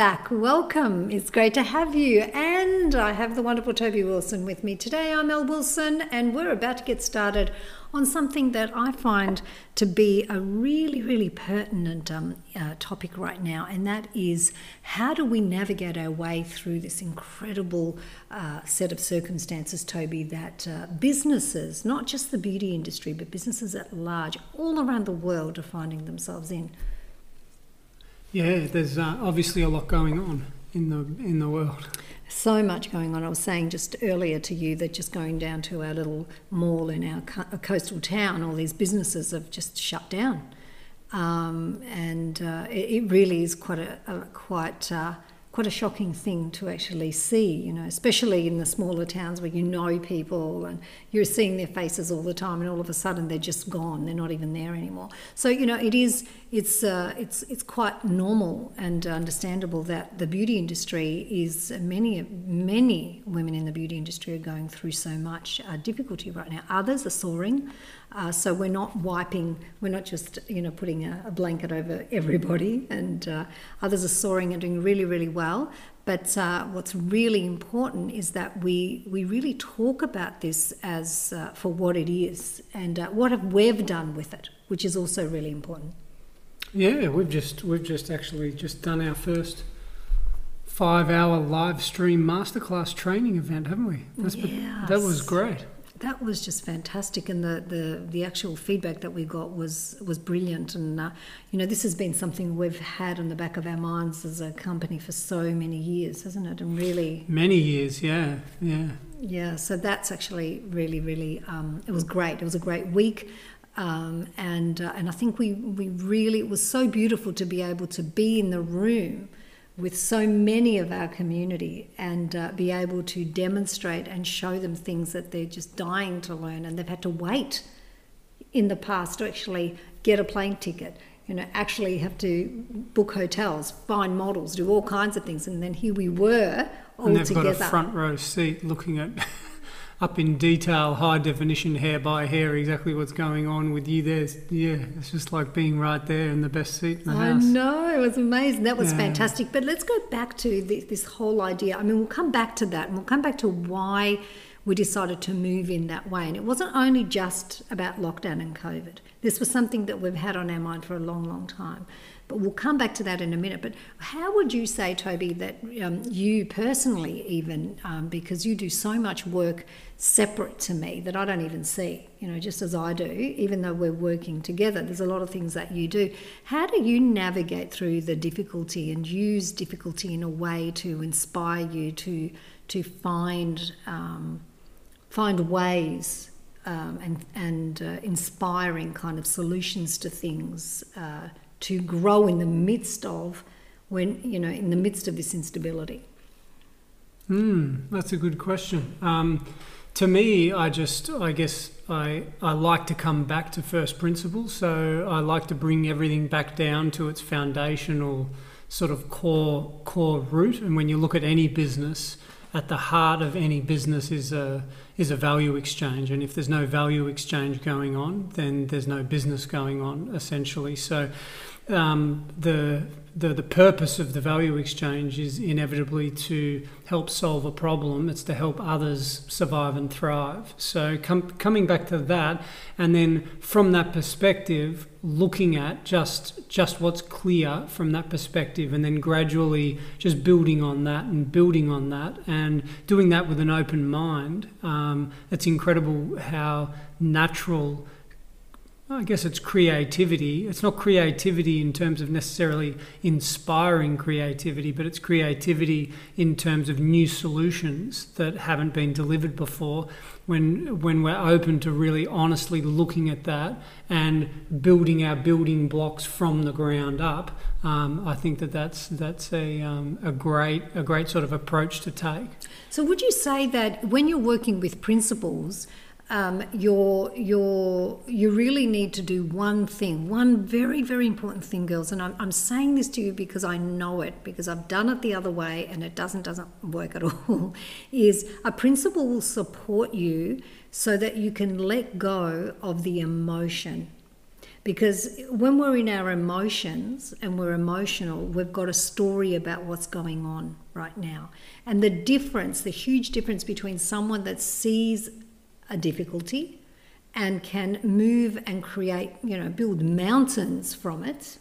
Back. Welcome. It's great to have you. And I have the wonderful Toby Wilson with me today. I'm Elle Wilson, and we're about to get started on something that I find to be a really, really pertinent um, uh, topic right now, and that is how do we navigate our way through this incredible uh, set of circumstances, Toby, that uh, businesses, not just the beauty industry, but businesses at large, all around the world, are finding themselves in. Yeah, there's uh, obviously a lot going on in the in the world. So much going on. I was saying just earlier to you that just going down to our little mall in our co- coastal town, all these businesses have just shut down, um, and uh, it, it, really is quite a, a quite. Uh, quite a shocking thing to actually see, you know, especially in the smaller towns where you know people and you're seeing their faces all the time, and all of a sudden they're just gone; they're not even there anymore. So you know, it is it's uh, it's it's quite normal and understandable that the beauty industry is many many women in the beauty industry are going through so much uh, difficulty right now. Others are soaring. Uh, so we're not wiping, we're not just you know putting a, a blanket over everybody, and uh, others are soaring and doing really really well. But uh, what's really important is that we we really talk about this as uh, for what it is and uh, what have we've done with it, which is also really important. Yeah, we've just we've just actually just done our first five hour live stream masterclass training event, haven't we? That's yes. that was great. That was just fantastic, and the, the, the actual feedback that we got was was brilliant. And uh, you know, this has been something we've had on the back of our minds as a company for so many years, hasn't it? And really, many years, yeah, yeah, yeah. So that's actually really, really, um, it was great. It was a great week. Um, and uh, and I think we we really it was so beautiful to be able to be in the room with so many of our community and uh, be able to demonstrate and show them things that they're just dying to learn and they've had to wait in the past to actually get a plane ticket you know actually have to book hotels find models do all kinds of things and then here we were all and they've together. got a front row seat looking at up in detail, high definition, hair by hair, exactly what's going on with you. There's, yeah, it's just like being right there in the best seat in the I house. I know, it was amazing. That was yeah. fantastic. But let's go back to this, this whole idea. I mean, we'll come back to that and we'll come back to why we decided to move in that way. And it wasn't only just about lockdown and COVID. This was something that we've had on our mind for a long, long time. But we'll come back to that in a minute. But how would you say, Toby, that um, you personally, even um, because you do so much work separate to me that I don't even see, you know, just as I do, even though we're working together, there's a lot of things that you do. How do you navigate through the difficulty and use difficulty in a way to inspire you to to find um, find ways um, and and uh, inspiring kind of solutions to things uh, to grow in the midst of when you know in the midst of this instability? Hmm, that's a good question. Um, to me, I just, I guess, I, I like to come back to first principles. So I like to bring everything back down to its foundational sort of core core root. And when you look at any business, at the heart of any business is a is a value exchange. And if there's no value exchange going on, then there's no business going on. Essentially, so um, the the, the purpose of the value exchange is inevitably to help solve a problem. It's to help others survive and thrive. So, com- coming back to that, and then from that perspective, looking at just just what's clear from that perspective, and then gradually just building on that and building on that, and doing that with an open mind. Um, it's incredible how natural I guess it's creativity. It's not creativity in terms of necessarily inspiring creativity, but it's creativity in terms of new solutions that haven't been delivered before. When when we're open to really honestly looking at that and building our building blocks from the ground up, um, I think that that's that's a um, a great a great sort of approach to take. So, would you say that when you're working with principals? Um, you're, you're, you really need to do one thing, one very, very important thing, girls. And I'm, I'm saying this to you because I know it, because I've done it the other way and it doesn't, doesn't work at all. is a principal will support you so that you can let go of the emotion. Because when we're in our emotions and we're emotional, we've got a story about what's going on right now. And the difference, the huge difference between someone that sees a difficulty and can move and create, you know, build mountains from it,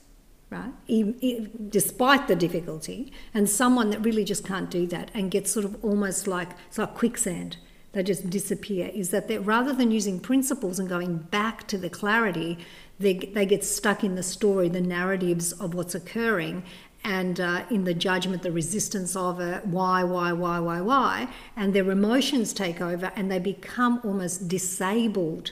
right? Even, despite the difficulty, and someone that really just can't do that and gets sort of almost like it's like quicksand. They just disappear. Is that rather than using principles and going back to the clarity, they, they get stuck in the story, the narratives of what's occurring, and uh, in the judgment, the resistance of it, why, why, why, why, why, and their emotions take over and they become almost disabled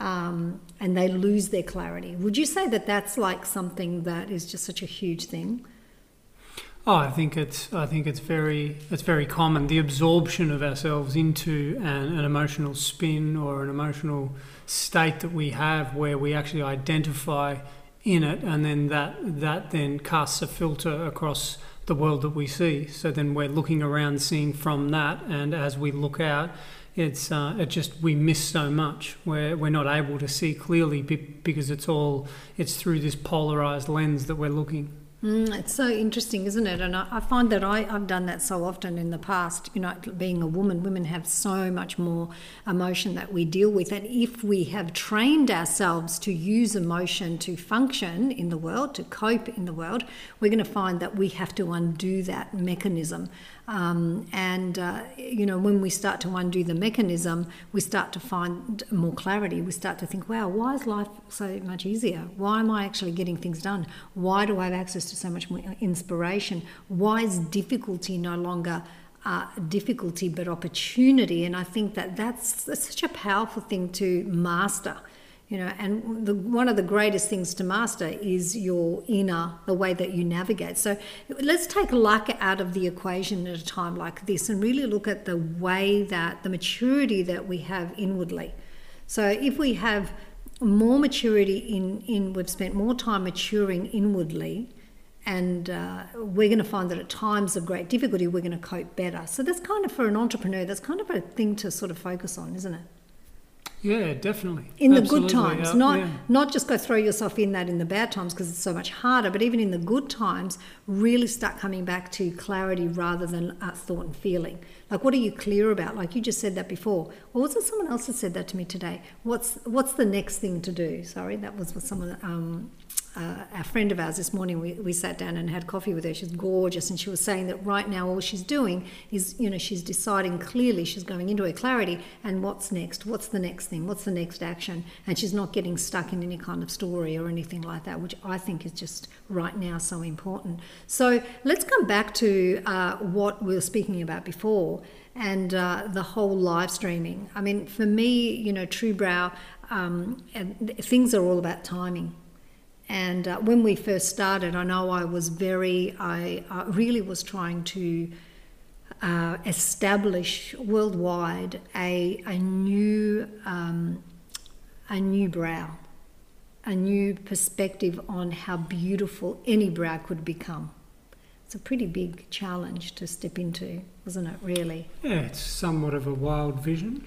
um, and they lose their clarity. Would you say that that's like something that is just such a huge thing? Oh, I think it's I think it's very it's very common the absorption of ourselves into an, an emotional spin or an emotional state that we have where we actually identify in it, and then that that then casts a filter across the world that we see. So then we're looking around, seeing from that, and as we look out, it's uh, it just we miss so much. We're we're not able to see clearly because it's all it's through this polarized lens that we're looking. Mm, it's so interesting, isn't it? And I, I find that I, have done that so often in the past. You know, being a woman, women have so much more emotion that we deal with. And if we have trained ourselves to use emotion to function in the world, to cope in the world, we're going to find that we have to undo that mechanism. Um, and, uh, you know, when we start to undo the mechanism, we start to find more clarity. We start to think, wow, why is life so much easier? Why am I actually getting things done? Why do I have access to so much more inspiration? Why is difficulty no longer uh, difficulty but opportunity? And I think that that's, that's such a powerful thing to master you know and the, one of the greatest things to master is your inner the way that you navigate. So let's take luck out of the equation at a time like this and really look at the way that the maturity that we have inwardly. So if we have more maturity in in we've spent more time maturing inwardly and uh, we're going to find that at times of great difficulty we're going to cope better. So that's kind of for an entrepreneur that's kind of a thing to sort of focus on isn't it yeah, definitely. In the good times, yeah, not yeah. not just go throw yourself in that in the bad times because it's so much harder, but even in the good times, really start coming back to clarity rather than uh, thought and feeling. Like, what are you clear about? Like you just said that before. Or was it someone else that said that to me today? What's what's the next thing to do? Sorry, that was what someone um, uh, a friend of ours this morning, we, we sat down and had coffee with her. She's gorgeous, and she was saying that right now all she's doing is, you know, she's deciding clearly, she's going into her clarity, and what's next? What's the next thing? What's the next action? And she's not getting stuck in any kind of story or anything like that, which I think is just right now so important. So let's come back to uh, what we were speaking about before and uh, the whole live streaming. I mean, for me, you know, True Brow, um, things are all about timing and uh, when we first started, I know I was very, I, I really was trying to uh, establish worldwide a, a new, um, a new brow, a new perspective on how beautiful any brow could become. It's a pretty big challenge to step into, wasn't it? Really? Yeah, it's somewhat of a wild vision.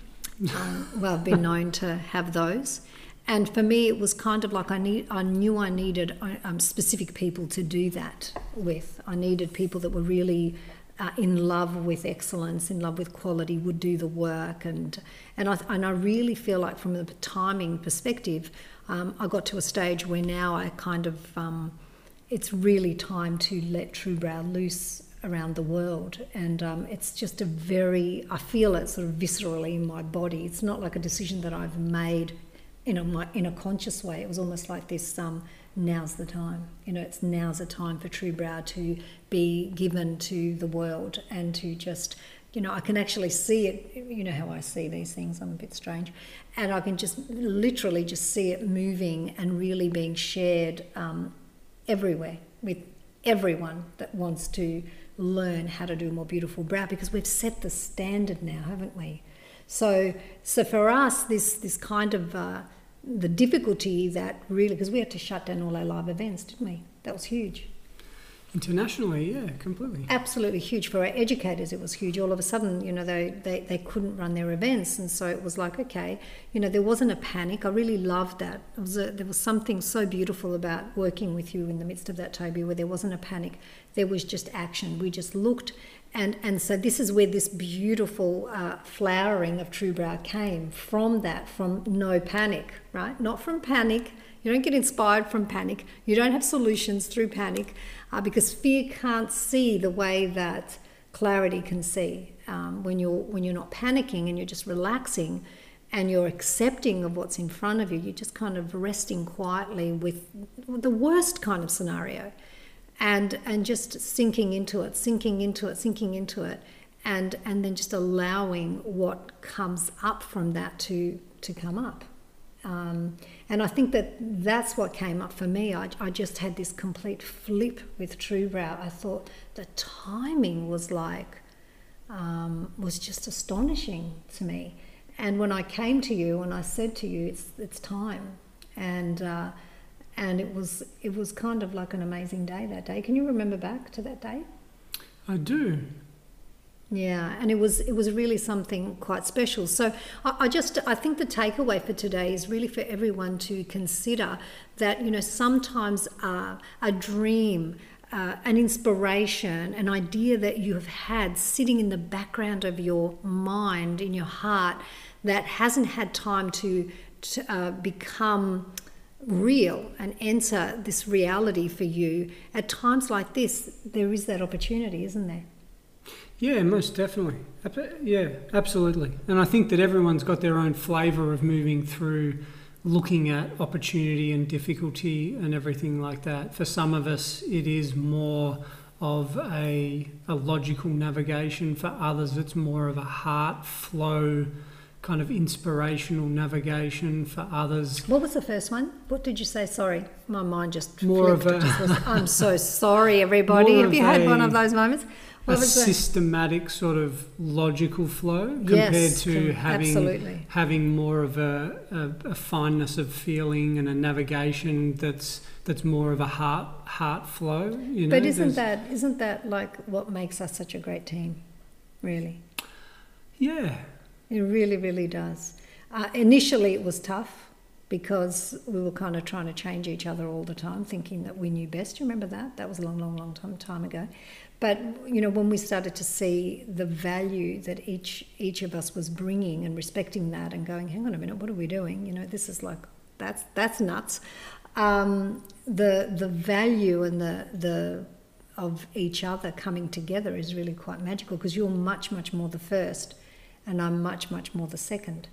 um, well, I've been known to have those and for me it was kind of like I need I knew I needed um, specific people to do that with. I needed people that were really uh, in love with excellence, in love with quality, would do the work, and and I and I really feel like from the timing perspective, um, I got to a stage where now I kind of um, it's really time to let True Brow loose around the world. And um, it's just a very i feel it sort of viscerally in my body. It's not like a decision that i've made in a in a conscious way. It was almost like this. Um, now's the time. You know, it's now's the time for True Brow to be given to the world and to just you know, I can actually see it. You know how I see these things. I'm a bit strange, and I can just literally just see it moving and really being shared um, everywhere with everyone that wants to learn how to do a more beautiful brow because we've set the standard now, haven't we? So, so for us, this this kind of uh, the difficulty that really because we had to shut down all our live events, didn't we? That was huge. Internationally, yeah, completely. Absolutely huge. For our educators, it was huge. All of a sudden, you know, they, they, they couldn't run their events. And so it was like, okay, you know, there wasn't a panic. I really loved that. Was a, there was something so beautiful about working with you in the midst of that, Toby, where there wasn't a panic. There was just action. We just looked. And, and so this is where this beautiful uh, flowering of True Brow came from that, from no panic, right? Not from panic. You don't get inspired from panic. You don't have solutions through panic uh, because fear can't see the way that clarity can see. Um, when you're when you're not panicking and you're just relaxing, and you're accepting of what's in front of you, you're just kind of resting quietly with the worst kind of scenario, and and just sinking into it, sinking into it, sinking into it, and and then just allowing what comes up from that to to come up. Um, and I think that that's what came up for me. I, I just had this complete flip with True Brow. I thought the timing was like, um, was just astonishing to me. And when I came to you and I said to you, it's, it's time. And, uh, and it was, it was kind of like an amazing day that day. Can you remember back to that day? I do. Yeah, and it was it was really something quite special. So I, I, just I think the takeaway for today is really for everyone to consider that you know sometimes uh, a dream. Uh, an inspiration, an idea that you have had sitting in the background of your mind, in your heart, that hasn't had time to, to uh, become real and enter this reality for you. At times like this, there is that opportunity, isn't there? Yeah, most definitely. Yeah, absolutely. And I think that everyone's got their own flavour of moving through looking at opportunity and difficulty and everything like that. For some of us, it is more of a, a logical navigation. For others, it's more of a heart flow kind of inspirational navigation for others. What was the first one? What did you say? Sorry, my mind just more flipped. of a. I'm so sorry, everybody. Have you had a, one of those moments? A systematic sort of logical flow compared yes, to having absolutely. having more of a, a, a, fineness of feeling and a navigation that's that's more of a heart heart flow. You know, but isn't that isn't that like what makes us such a great team? Really. Yeah. It really, really does. Uh, initially, it was tough because we were kind of trying to change each other all the time, thinking that we knew best. You remember that? That was a long, long, long time, time ago. But you know, when we started to see the value that each each of us was bringing and respecting that, and going, hang on a minute, what are we doing? You know, this is like that's that's nuts. Um, the the value and the the of each other coming together is really quite magical because you're much much more the first, and I'm much much more the second.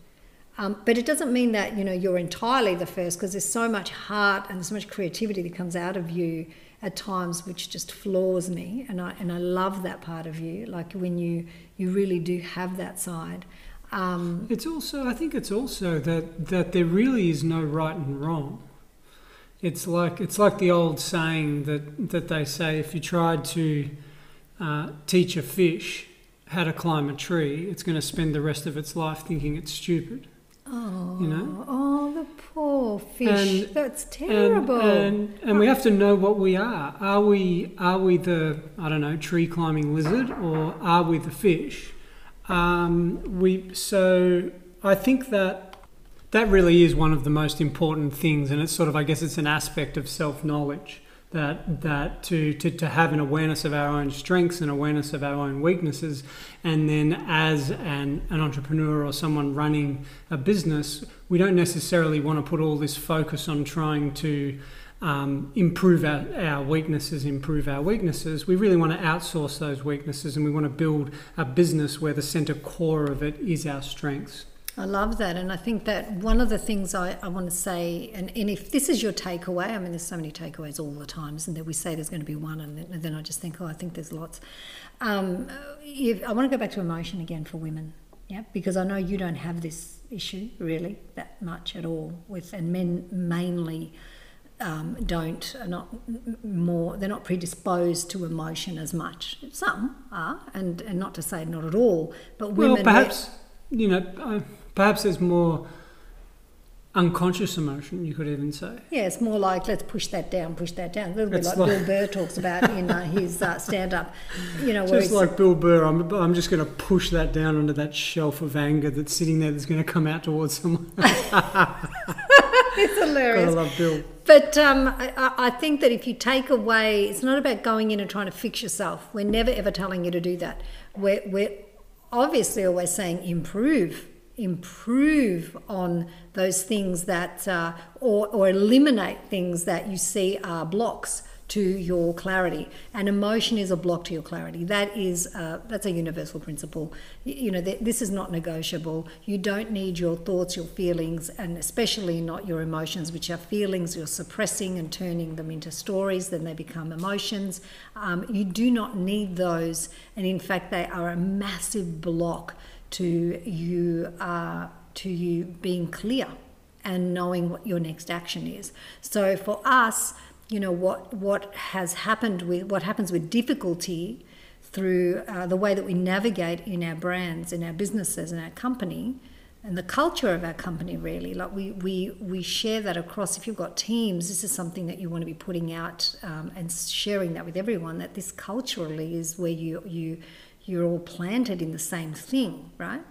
Um, but it doesn't mean that you know you're entirely the first because there's so much heart and so much creativity that comes out of you at times which just floors me and I and I love that part of you like when you you really do have that side. Um, it's also I think it's also that that there really is no right and wrong. It's like it's like the old saying that that they say if you tried to uh, teach a fish how to climb a tree it's going to spend the rest of its life thinking it's stupid Oh, you know? oh, the poor fish. And, That's terrible. And, and, and, we have to know what we are. Are we are we the I don't know tree climbing lizard or are we the fish? Um, we so I think that that really is one of the most important things, and it's sort of I guess it's an aspect of self knowledge that that to, to, to have an awareness of our own strengths and awareness of our own weaknesses and then as an, an entrepreneur or someone running a business we don't necessarily want to put all this focus on trying to um, improve our, our weaknesses, improve our weaknesses. We really want to outsource those weaknesses and we want to build a business where the center core of it is our strengths. I love that. And I think that one of the things I, I want to say, and, and if this is your takeaway, I mean, there's so many takeaways all the time, isn't there? We say there's going to be one, and then, and then I just think, oh, I think there's lots. Um, if, I want to go back to emotion again for women, yeah, because I know you don't have this issue really that much at all with, and men mainly um, don't are not more they're not predisposed to emotion as much. Some are, and and not to say not at all, but women. Well, perhaps you know, uh, perhaps there's more unconscious emotion. You could even say. Yeah, it's more like let's push that down, push that down. A little bit like, like, Bill Burr talks about in uh, his uh, stand-up. You know, just like Bill Burr, I'm I'm just going to push that down onto that shelf of anger that's sitting there that's going to come out towards someone. it's hilarious. I love Bill. But um, I, I, think that if you take away, it's not about going in and trying to fix yourself. We're never ever telling you to do that. We're, we're obviously always saying improve, improve on those things that, uh, or, or eliminate things that you see are blocks to your clarity. And emotion is a block to your clarity. That is uh, that's a universal principle. You know th- this is not negotiable. You don't need your thoughts your feelings and especially not your emotions which are feelings. You're suppressing and turning them into stories then they become emotions. Um, you do not need those. And in fact they are a massive block to you uh, to you being clear and knowing what your next action is so for us you know what what has happened with what happens with difficulty through uh, the way that we navigate in our brands, in our businesses, in our company, and the culture of our company. Really, like we we we share that across. If you've got teams, this is something that you want to be putting out um, and sharing that with everyone. That this culturally is where you you you're all planted in the same thing, right?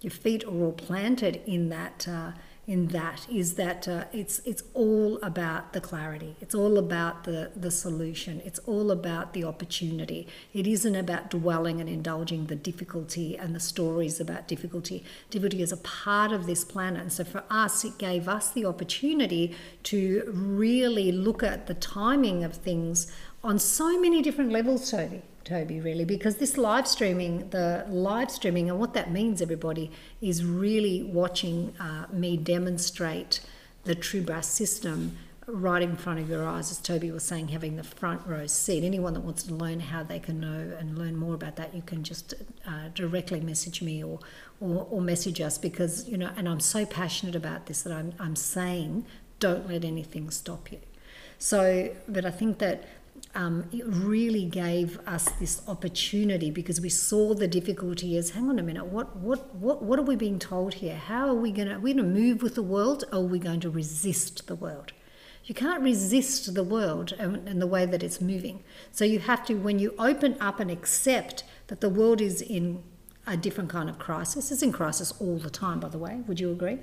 Your feet are all planted in that. Uh, in that is that uh, it's it's all about the clarity. It's all about the the solution. It's all about the opportunity. It isn't about dwelling and indulging the difficulty and the stories about difficulty. Difficulty is a part of this planet, and so for us, it gave us the opportunity to really look at the timing of things on so many different levels, Toby. Toby, really, because this live streaming, the live streaming, and what that means, everybody, is really watching uh, me demonstrate the True Brow's system right in front of your eyes, as Toby was saying, having the front row seat. Anyone that wants to learn how they can know and learn more about that, you can just uh, directly message me or, or, or message us because, you know, and I'm so passionate about this that I'm, I'm saying don't let anything stop you. So, but I think that um, it really gave us this opportunity because we saw the difficulty as hang on a minute what what what what are we being told here? How are we going to are we going to move with the world or are we going to resist the world? You can't resist the world and, and the way that it's moving. So you have to when you open up and accept that the world is in a different kind of crisis it's in crisis all the time by the way. Would you agree?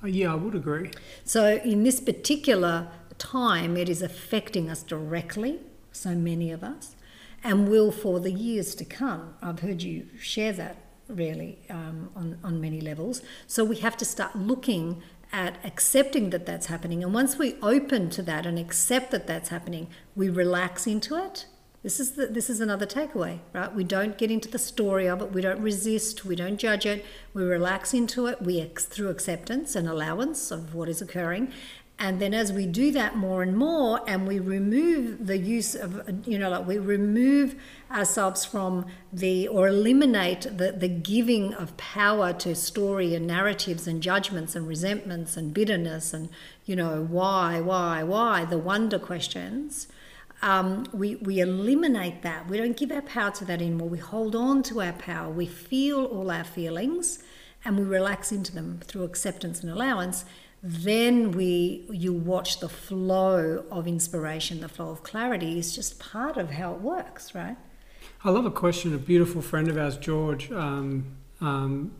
Uh, yeah i would agree. So in this particular time, it is affecting us directly, so many of us, and will for the years to come. I've heard you share that really um, on, on many levels. So we have to start looking at accepting that that's happening. And once we open to that and accept that that's happening, we relax into it. This is the, this is another takeaway, right? We don't get into the story of it. We don't resist. We don't judge it. We relax into it. We through acceptance and allowance of what is occurring, and then as we do that more and more, and we remove the use of, you know, like we remove ourselves from the, or eliminate the, the giving of power to story and narratives and judgments and resentments and bitterness and, you know, why, why, why, the wonder questions. Um, we, we eliminate that. We don't give our power to that anymore. We hold on to our power. We feel all our feelings and we relax into them through acceptance and allowance then we you watch the flow of inspiration the flow of clarity is just part of how it works right? I love a question a beautiful friend of ours george um, um,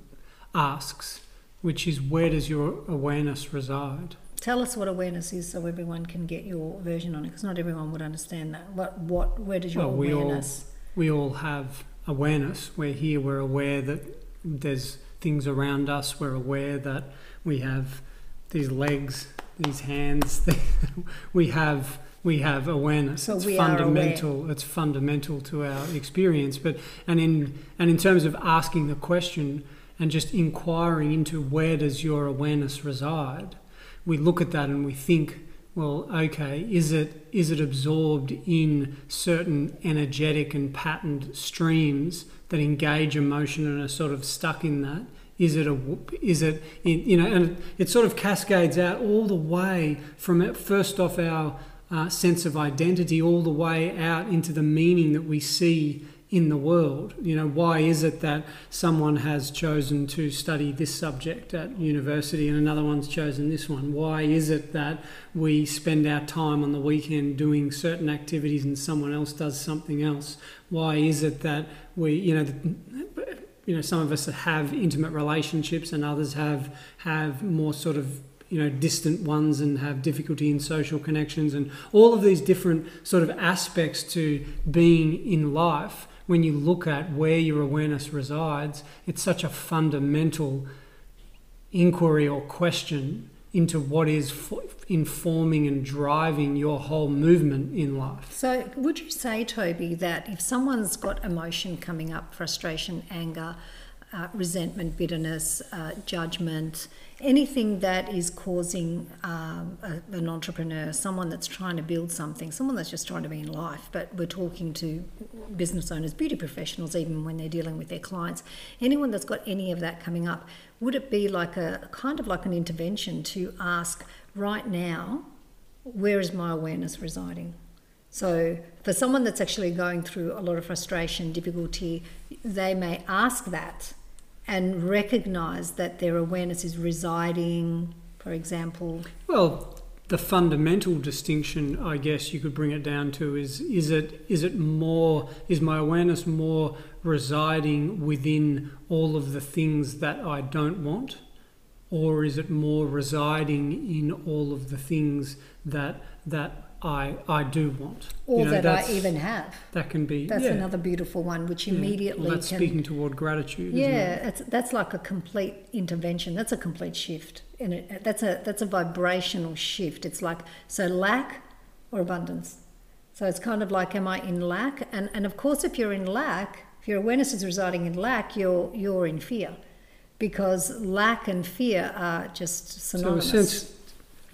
asks which is where does your awareness reside? Tell us what awareness is so everyone can get your version on it because not everyone would understand that. What what where does your well, awareness we all, we all have awareness. We're here we're aware that there's things around us. We're aware that we have these legs, these hands. we have we have awareness. So it's we fundamental. Are. It's fundamental to our experience. But and in and in terms of asking the question, and just inquiring into where does your awareness reside, we look at that and we think, well, okay, is it is it absorbed in certain energetic and patterned streams that engage emotion and are sort of stuck in that? Is it a is it you know and it sort of cascades out all the way from first off our uh, sense of identity all the way out into the meaning that we see in the world. You know, why is it that someone has chosen to study this subject at university and another one's chosen this one? Why is it that we spend our time on the weekend doing certain activities and someone else does something else? Why is it that we, you know, you know, some of us have intimate relationships and others have have more sort of you know distant ones and have difficulty in social connections and all of these different sort of aspects to being in life when you look at where your awareness resides, it's such a fundamental inquiry or question into what is informing and driving your whole movement in life. So, would you say, Toby, that if someone's got emotion coming up, frustration, anger, uh, resentment, bitterness, uh, judgment, anything that is causing um, a, an entrepreneur, someone that's trying to build something, someone that's just trying to be in life, but we're talking to business owners, beauty professionals, even when they're dealing with their clients, anyone that's got any of that coming up, would it be like a kind of like an intervention to ask right now, where is my awareness residing? So, for someone that's actually going through a lot of frustration, difficulty, they may ask that and recognize that their awareness is residing, for example? Well, the fundamental distinction, I guess you could bring it down to is is it is it more is my awareness more residing within all of the things that I don't want, or is it more residing in all of the things that that I I do want. Or you know, that I even have. That can be. That's yeah. another beautiful one, which immediately. Well, that's can, speaking toward gratitude. Yeah, that's like a complete intervention. That's a complete shift, and it, that's a that's a vibrational shift. It's like so lack or abundance. So it's kind of like, am I in lack? And and of course, if you're in lack, if your awareness is residing in lack, you're you're in fear, because lack and fear are just synonymous. So,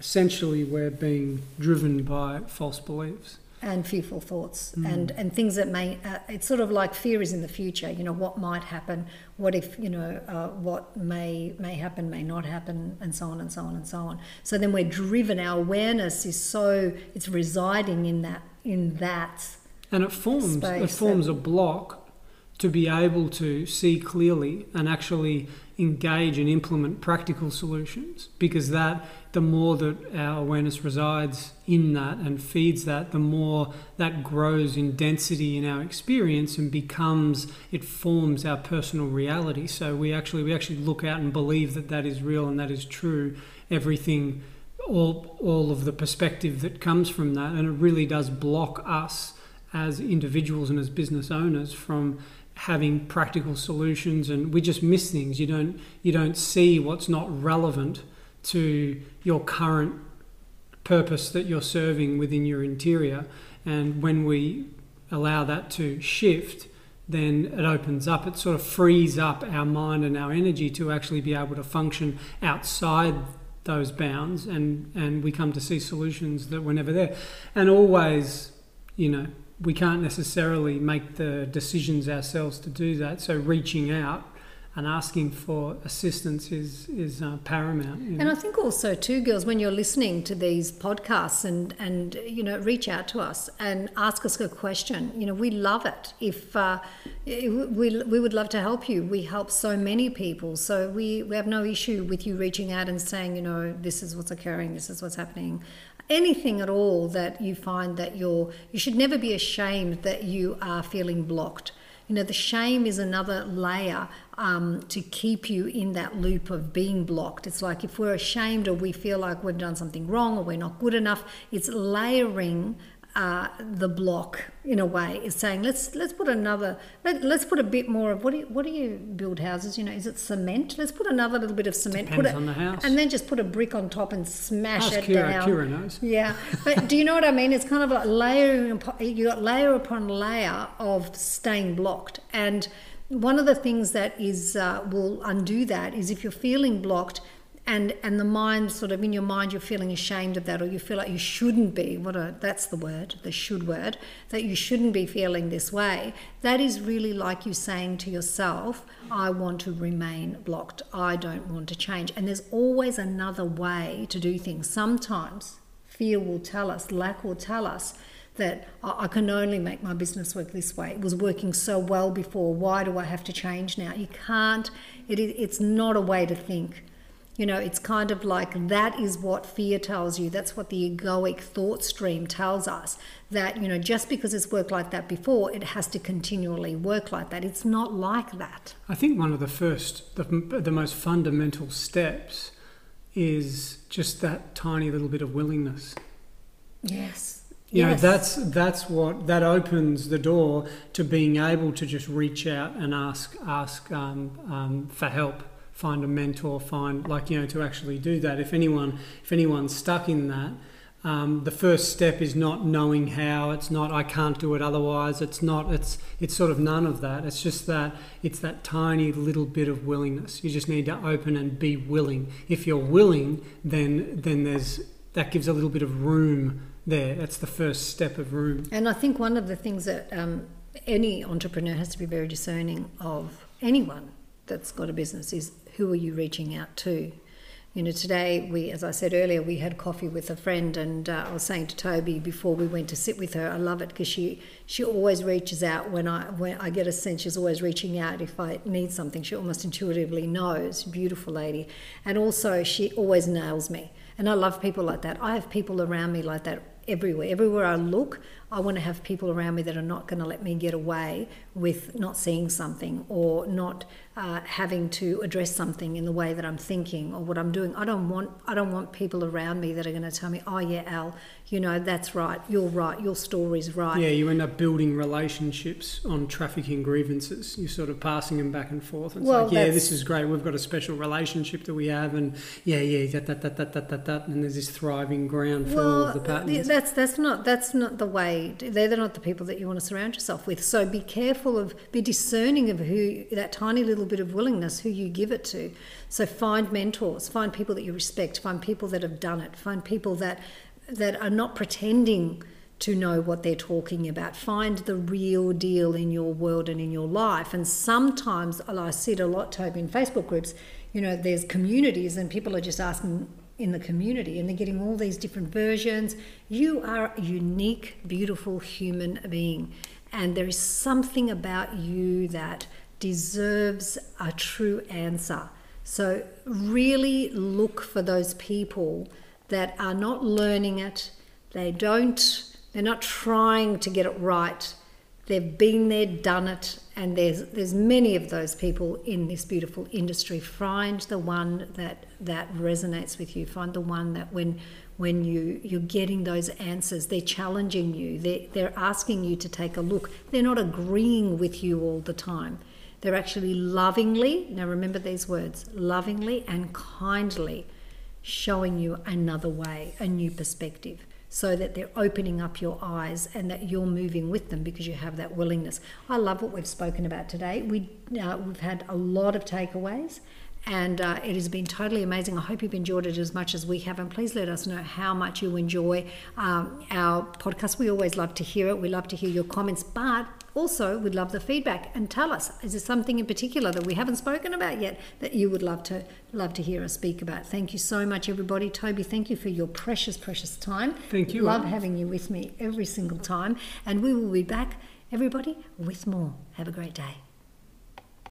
essentially we're being driven by false beliefs and fearful thoughts mm. and and things that may uh, it's sort of like fear is in the future you know what might happen what if you know uh, what may may happen may not happen and so on and so on and so on so then we're driven our awareness is so it's residing in that in that and it forms it forms a block to be able to see clearly and actually engage and implement practical solutions because that the more that our awareness resides in that and feeds that the more that grows in density in our experience and becomes it forms our personal reality. So we actually we actually look out and believe that that is real and that is true everything all all of the perspective that comes from that. And it really does block us as individuals and as business owners from having practical solutions and we just miss things. You don't you don't see what's not relevant to your current purpose that you're serving within your interior. And when we allow that to shift then it opens up. It sort of frees up our mind and our energy to actually be able to function outside those bounds and and we come to see solutions that were never there. And always you know we can't necessarily make the decisions ourselves to do that. So reaching out and asking for assistance is is uh, paramount. You know? And I think also too, girls, when you're listening to these podcasts and and you know reach out to us and ask us a question. You know, we love it. If uh, we we would love to help you. We help so many people, so we we have no issue with you reaching out and saying, you know, this is what's occurring, this is what's happening anything at all that you find that you're you should never be ashamed that you are feeling blocked. You know the shame is another layer um, to keep you in that loop of being blocked. It's like if we're ashamed or we feel like we've done something wrong or we're not good enough it's layering uh, the block in a way is saying let's let's put another let, us put a bit more of what do you, what do you build houses? You know is it cement? Let's put another little bit of cement Depends put it, on the house. and then just put a brick on top and smash Ask it Kira, down. Kira knows. Yeah. But do you know what I mean? It's kind of like layering you got layer upon layer of staying blocked. And one of the things that is uh, will undo that is if you're feeling blocked and and the mind sort of in your mind you're feeling ashamed of that or you feel like you shouldn't be what a that's the word the should word that you shouldn't be feeling this way that is really like you saying to yourself i want to remain blocked i don't want to change and there's always another way to do things sometimes fear will tell us lack will tell us that I can only make my business work this way. It was working so well before. Why do I have to change now? You can't. It, it's not a way to think. You know, it's kind of like that is what fear tells you. That's what the egoic thought stream tells us. That, you know, just because it's worked like that before, it has to continually work like that. It's not like that. I think one of the first, the, the most fundamental steps is just that tiny little bit of willingness. Yes. You yes. know, that's that's what that opens the door to being able to just reach out and ask ask um, um, for help find a mentor, find like you know to actually do that. If anyone if anyone's stuck in that, um, the first step is not knowing how. It's not I can't do it otherwise. It's not. It's it's sort of none of that. It's just that it's that tiny little bit of willingness. You just need to open and be willing. If you're willing, then then there's that gives a little bit of room there. That's the first step of room. And I think one of the things that um, any entrepreneur has to be very discerning of anyone that's got a business is who are you reaching out to? You know, today we, as I said earlier, we had coffee with a friend, and uh, I was saying to Toby before we went to sit with her, I love it because she she always reaches out when I when I get a sense she's always reaching out if I need something. She almost intuitively knows. Beautiful lady, and also she always nails me, and I love people like that. I have people around me like that everywhere. Everywhere I look, I want to have people around me that are not going to let me get away with not seeing something or not uh, having to address something in the way that I'm thinking or what I'm doing. I don't want I don't want people around me that are going to tell me, "Oh yeah, Elle, you know that's right. You're right. Your story's right." Yeah, you end up building relationships on trafficking grievances. You're sort of passing them back and forth. It's well, like, yeah, this is great. We've got a special relationship that we have, and yeah, yeah, that that that that that that, that and there's this thriving ground for well, all of the patterns. That's that's not that's not the way. They're not the people that you want to surround yourself with. So be careful of, be discerning of who that tiny little bit of willingness who you give it to. So find mentors, find people that you respect, find people that have done it, find people that that are not pretending to know what they're talking about. Find the real deal in your world and in your life. And sometimes, I see it a lot, Toby, in Facebook groups, you know, there's communities and people are just asking in the community and they're getting all these different versions. You are a unique, beautiful human being. And there is something about you that deserves a true answer. So, really look for those people that are not learning it, they don't, they're not trying to get it right. They've been there, done it, and there's there's many of those people in this beautiful industry. Find the one that that resonates with you. Find the one that when when you you're getting those answers, they're challenging you. They they're asking you to take a look. They're not agreeing with you all the time. They're actually lovingly, now remember these words, lovingly and kindly showing you another way, a new perspective, so that they're opening up your eyes and that you're moving with them because you have that willingness. I love what we've spoken about today. We, uh, we've had a lot of takeaways and uh, it has been totally amazing. I hope you've enjoyed it as much as we have, and please let us know how much you enjoy um, our podcast. We always love to hear it. We love to hear your comments, but also we'd love the feedback and tell us is there something in particular that we haven't spoken about yet that you would love to love to hear us speak about. Thank you so much, everybody. Toby, thank you for your precious, precious time. Thank you. Love having you with me every single time, and we will be back, everybody, with more. Have a great day.